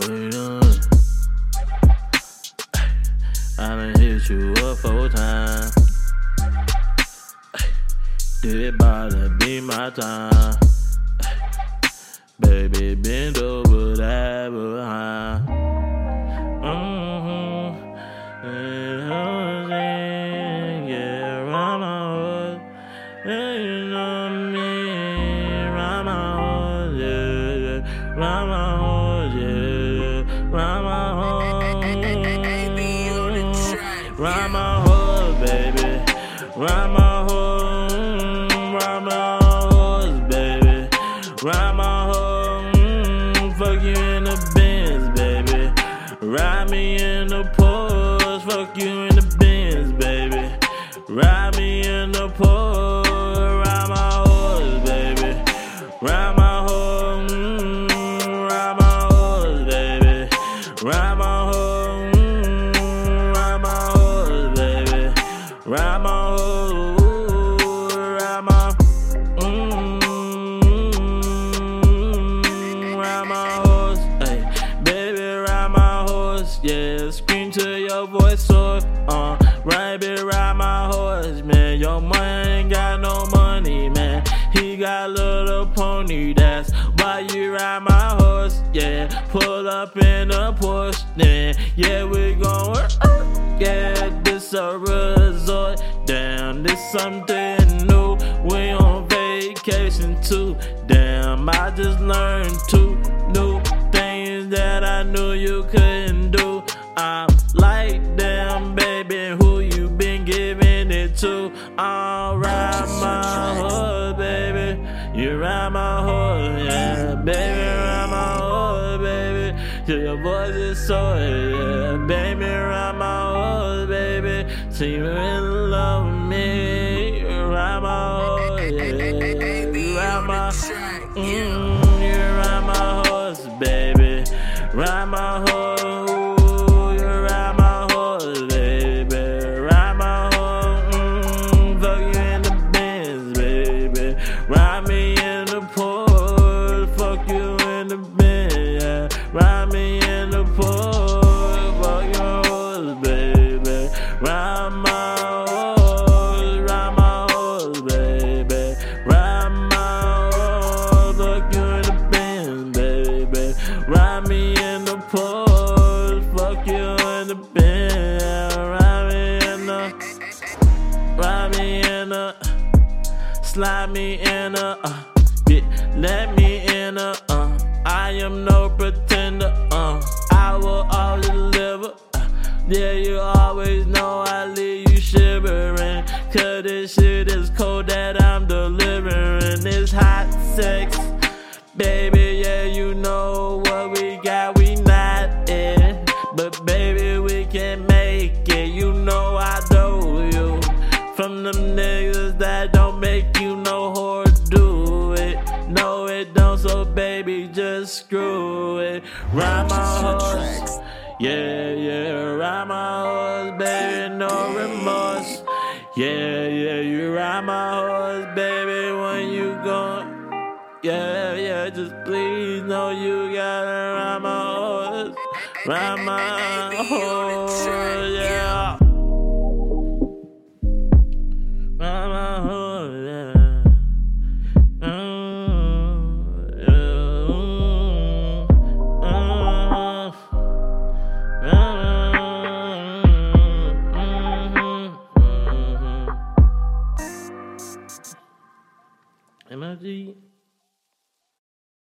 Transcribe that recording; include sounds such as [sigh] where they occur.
What you doing? I done hit you up four times. Did it bother be my time? Baby, bend over that behind. Mm-hmm. Yeah, round my hood. Yeah, you know Round my hood, baby. Round my hood. Round my hood, baby. Round my mm, Fuck you in the Benz, baby. Ride me in the Porsche. Fuck you in the Benz, baby. Ride me in the Porsche. Voice soar. Uh, rabbit, ride my horse, man. Your man ain't got no money, man. He got little pony, that's why you ride my horse. Yeah, pull up in a Porsche, then yeah, we gon' work. Yeah, this a resort. Damn, this something new. We on vacation too. Damn, I just learned two new things that I knew you couldn't do. I'm to? Ride my hood, baby. You ride my hood, yeah, baby, ride my hood, baby. Till your voice is so, yeah, baby, ride my hood, baby. So you in love with me, ride my hood, yeah, you ride my, mm, you ride my horse, baby, ride my horse. Slide me in a, uh, yeah, let me in a, uh, I am no pretender, uh, I will always deliver, uh, yeah, you always know I leave you shivering, cause this shit is cold that I'm delivering, it's hot sex, baby, yeah, you know what we got, we not in, but baby, we can make it, you know I know you, from them niggas that so oh, baby, just screw it. Ride my horse. Yeah, yeah, ride my horse, baby, no remorse. Yeah, yeah, you ride my horse, baby, when you gone. Yeah, yeah, just please know you gotta ride my horse. Ride my [laughs] horse, yeah. MLG.